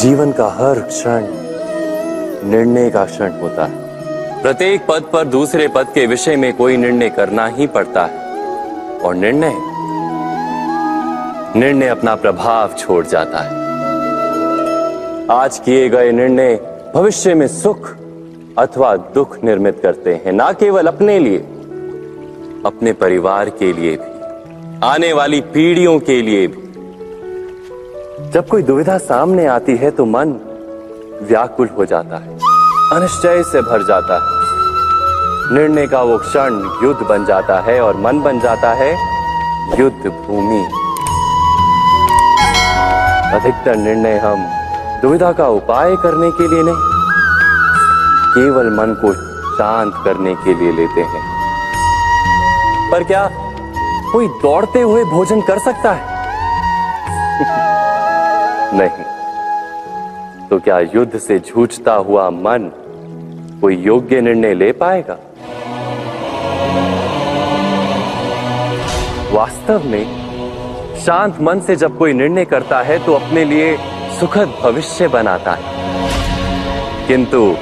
जीवन का हर क्षण निर्णय का क्षण होता है। प्रत्येक पद पर दूसरे पद के विषय में कोई निर्णय करना ही पड़ता है। और निर्णय निर्णय अपना प्रभाव छोड़ जाता है। आज किए गए निर्णय भविष्य में सुख अथवा दुख निर्मित करते हैं, ना केवल अपने लिए, अपने परिवार के लिए भी, आने वाली पीढ़ियों के लिए भी। जब कोई दुविधा सामने आती है तो मन व्याकुल हो जाता है। अनिश्चय से भर जाता है। निर्णय का वो क्षण युद्ध बन जाता है और मन बन जाता है युद्ध भूमि। अधिकतर निर्णय हम दुविधा का उपाय करने के लिए नहीं, केवल मन को शांत करने के लिए लेते हैं। पर क्या कोई दौड़ते हुए भोजन कर सकता है? नहीं। तो क्या युद्ध से जूझता हुआ मन कोई योग्य निर्णय ले पाएगा? वास्तव में, शांत मन से जब कोई निर्णय करता है तो अपने लिए सुखद भविष्य बनाता है। किंतु,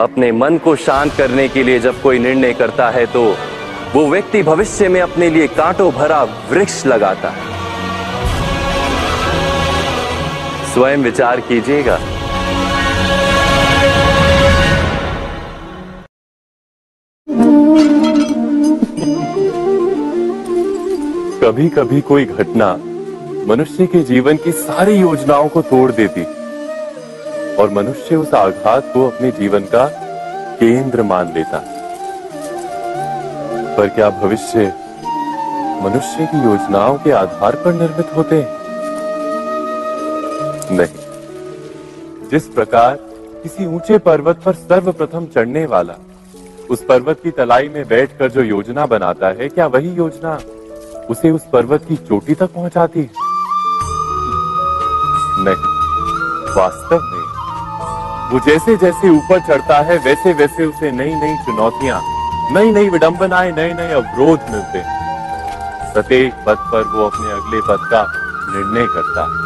अपने मन को शांत करने के लिए जब कोई निर्णय करता है तो वो व्यक्ति भविष्य में अपने लिए कांटों भरा वृक्ष लगाता है। स्वयं विचार कीजिएगा। कभी कभी कोई घटना मनुष्य के जीवन की सारी योजनाओं को तोड़ देती और मनुष्य उस आघात को अपने जीवन का केंद्र मान लेता। पर क्या भविष्य मनुष्य की योजनाओं के आधार पर निर्मित होते हैं? नहीं। जिस प्रकार किसी ऊँचे पर्वत पर सर्वप्रथम चढ़ने वाला उस पर्वत की तलाई में बैठकर जो योजना बनाता है, क्या वही योजना उसे उस पर्वत की चोटी तक पहुंचाती है? नहीं, वास्तव में वो जैसे जैसे ऊपर चढ़ता है वैसे वैसे उसे नई नई चुनौतियाँ नई नई विडंबनाएँ नए नए अवरोध मिलते हैं। प्रत्येक पद पर वो अपने अगले पद का निर्णय करता है।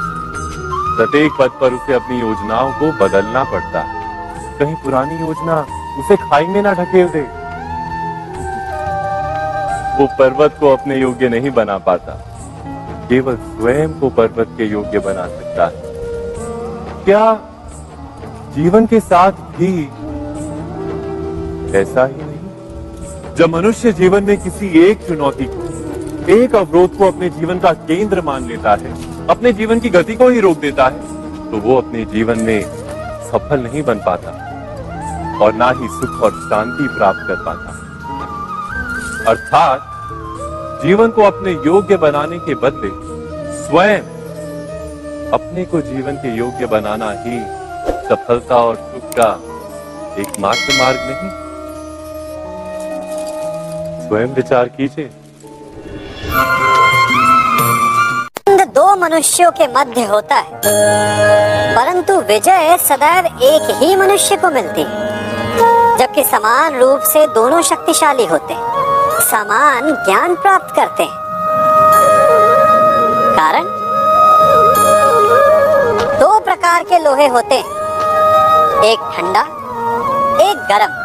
प्रत्येक पद पर उसे अपनी योजनाओं को बदलना पड़ता है। कहीं, पुरानी योजना उसे खाई में ना ढकेल दे। वो पर्वत को अपने योग्य नहीं बना पाता। केवल स्वयं को पर्वत के योग्य बना सकता है। क्या जीवन के साथ भी ऐसा ही नहीं? जब मनुष्य जीवन में किसी एक चुनौती को, एक अवरोध को अपने जीवन का केंद्र मान लेता है अपने जीवन की गति को ही रोक देता है तो वो अपने जीवन में सफल नहीं बन पाता और ना ही सुख और शांति प्राप्त कर पाता। अर्थात, जीवन को अपने योग्य बनाने के बदले स्वयं अपने को जीवन के योग्य बनाना ही सफलता और सुख का एकमात्र मार्ग नहीं। स्वयं विचार कीजिए। मनुष्यों के मध्य होता है। परंतु विजय सदैव एक ही मनुष्य को मिलती जबकि समान रूप से दोनों शक्तिशाली होते समान ज्ञान प्राप्त करते हैं। कारण? दो प्रकार के लोहे होते हैं, एक ठंडा, एक गरम।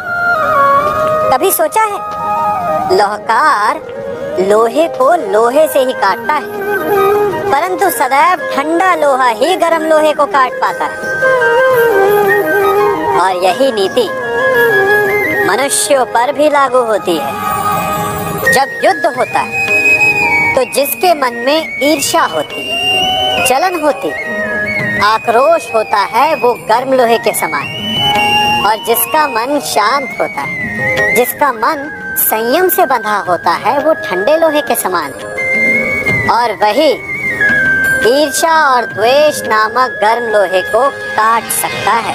कभी सोचा है? लोहकार लोहे को लोहे से ही काटता है। परंतु सदैव ठंडा लोहा ही गर्म लोहे को काट पाता है। और यही नीति मनुष्यों पर भी लागू होती है। जब युद्ध होता है तो जिसके मन में ईर्ष्या होती जलन होती आक्रोश होता है, वो गर्म लोहे के समान। और जिसका मन शांत होता है, जिसका मन संयम से बंधा होता है, वो ठंडे लोहे के समान है। और वही ईर्षा और द्वेष नामक गर्म लोहे को काट सकता है।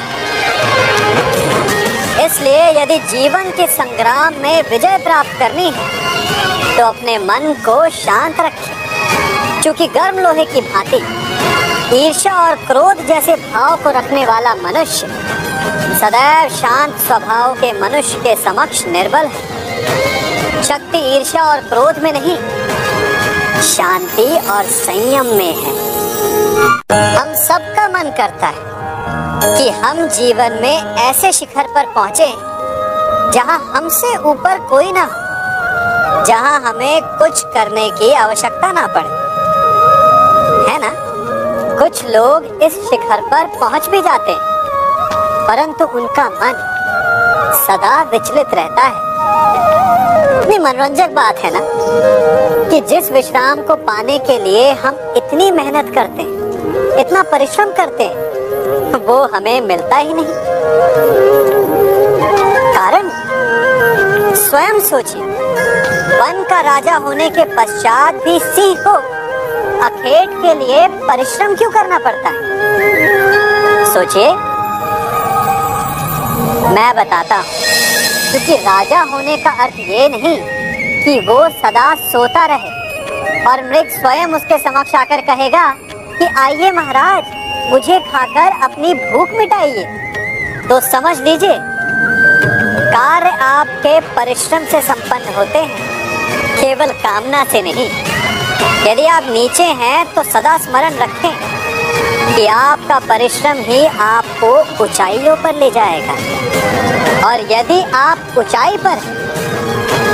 इसलिए यदि जीवन के संग्राम में विजय प्राप्त करनी है तो अपने मन को शांत रखें। क्योंकि गर्म लोहे की भांति ईर्षा और क्रोध जैसे भाव को रखने वाला मनुष्य सदैव शांत स्वभाव के मनुष्य के समक्ष निर्बल है। शक्ति ईर्षा और क्रोध में नहीं, शांति और संयम में है। हम सबका मन करता है कि हम जीवन में ऐसे शिखर पर पहुँचे जहाँ हमसे ऊपर कोई ना हो, जहाँ हमें कुछ करने की आवश्यकता ना पड़े। है ना? कुछ लोग इस शिखर पर पहुँच भी जाते हैं, परंतु उनका मन सदा विचलित रहता है। मनोरंजक बात है ना? कि जिस विश्राम को पाने के लिए हम इतनी मेहनत करते हैं, इतना परिश्रम करते हैं, वो हमें मिलता ही नहीं। कारण? स्वयं सोचिए, वन का राजा होने के पश्चात भी सिंह को अखेट के लिए परिश्रम क्यों करना पड़ता है? सोचिए। मैं बताता हूँ। क्योंकि राजा होने का अर्थ ये नहीं कि वो सदा सोता रहे। और मृग स्वयं उसके समक्ष आकर कहेगा कि, आइए महाराज, मुझे खाकर अपनी भूख मिटाइए। तो समझ लीजिए, कार्य आपके परिश्रम से संपन्न होते हैं, केवल कामना से नहीं। यदि आप नीचे हैं तो सदा स्मरण रखें। कि आपका परिश्रम ही आपको ऊंचाइयों पर ले जाएगा। और यदि आप ऊंचाई पर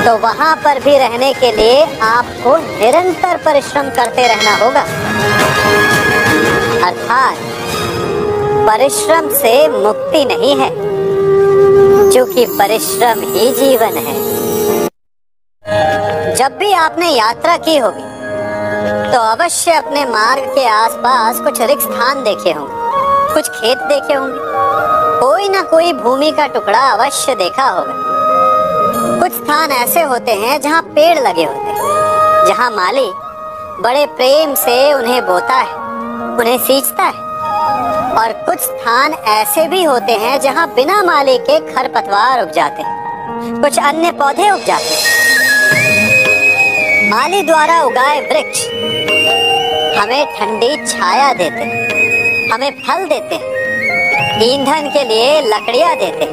तो वहाँ पर भी रहने के लिए आपको निरंतर परिश्रम करते रहना होगा। अर्थात परिश्रम से मुक्ति नहीं है, क्योंकि परिश्रम ही जीवन है। जब भी आपने यात्रा की होगी तो अवश्य अपने मार्ग के आसपास कुछ रिक्त स्थान देखे होंगे कुछ खेत देखे होंगे। कोई ना कोई भूमि का टुकड़ा अवश्य देखा होगा। कुछ स्थान ऐसे होते हैं जहाँ पेड़ लगे होते हैं, जहाँ माली बड़े प्रेम से उन्हें बोता है, उन्हें सींचता है। और कुछ स्थान ऐसे भी होते हैं जहाँ बिना माली के खरपतवार उग जाते हैं, कुछ अन्य पौधे उग जाते हैं। माली द्वारा उगाए वृक्ष। हमें ठंडी छाया देते हमें फल देते ईंधन के लिए लकड़ियाँ देते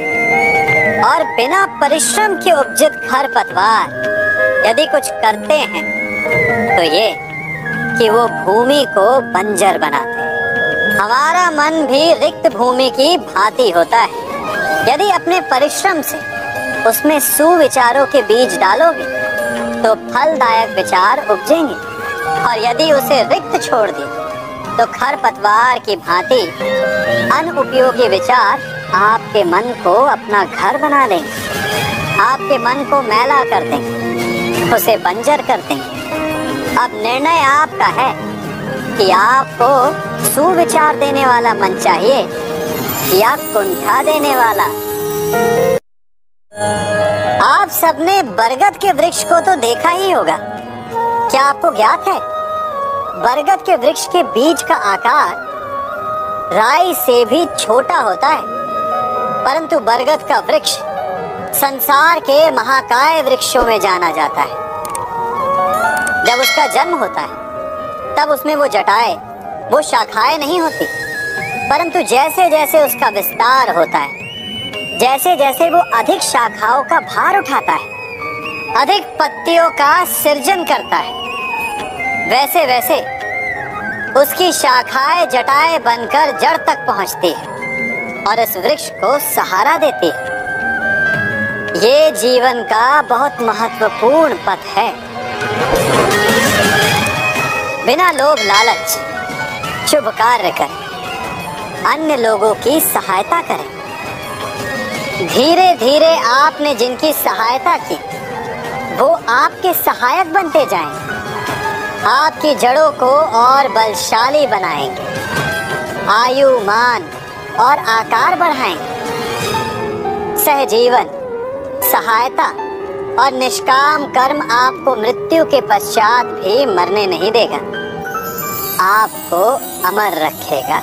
और बिना परिश्रम के उपजित खर पतवार यदि कुछ करते हैं तो ये कि वो भूमि को बंजर बनाते हमारा मन भी रिक्त भूमि की भांति होता है। यदि अपने परिश्रम से उसमें सुविचारों के बीज डालोगे तो फलदायक विचार उपजेंगे। और यदि उसे रिक्त छोड़ दिए तो खरपतवार की भांति अनुपयोगी विचार आपके मन को अपना घर बना लेंगे आपके मन को मैला कर देंगे, उसे बंजर कर देंगे। अब निर्णय आपका है कि आपको सुविचार देने वाला मन चाहिए या कुंठा देने वाला। सबने बरगद के वृक्ष को तो देखा ही होगा। क्या आपको ज्ञात है? बरगद के वृक्ष के बीज का आकार राई से भी छोटा होता है। परंतु बरगद का वृक्ष संसार के महाकाय वृक्षों में जाना जाता है। जब उसका जन्म होता है, तब उसमें वो जटाए, वो शाखाएँ नहीं होती, परंतु जैसे जैसे उसका विस्तार होता है जैसे जैसे वो अधिक शाखाओं का भार उठाता है, अधिक पत्तियों का सृजन करता है वैसे वैसे उसकी शाखाएँ, जटाएँ बनकर जड़ तक पहुँचती है और इस वृक्ष को सहारा देती है। ये जीवन का बहुत महत्वपूर्ण पथ है। बिना लोभ लालच, शुभ कार्य करें, अन्य लोगों की सहायता करें। धीरे धीरे आपने जिनकी सहायता की, वो आपके सहायक बनते जाएँगे। आपकी जड़ों को और बलशाली बनाएँगे। आयु, मान और आकार बढ़ाएँगे। सहजीवन, सहायता और निष्काम कर्म आपको मृत्यु के पश्चात भी मरने नहीं देगा। आपको अमर रखेगा।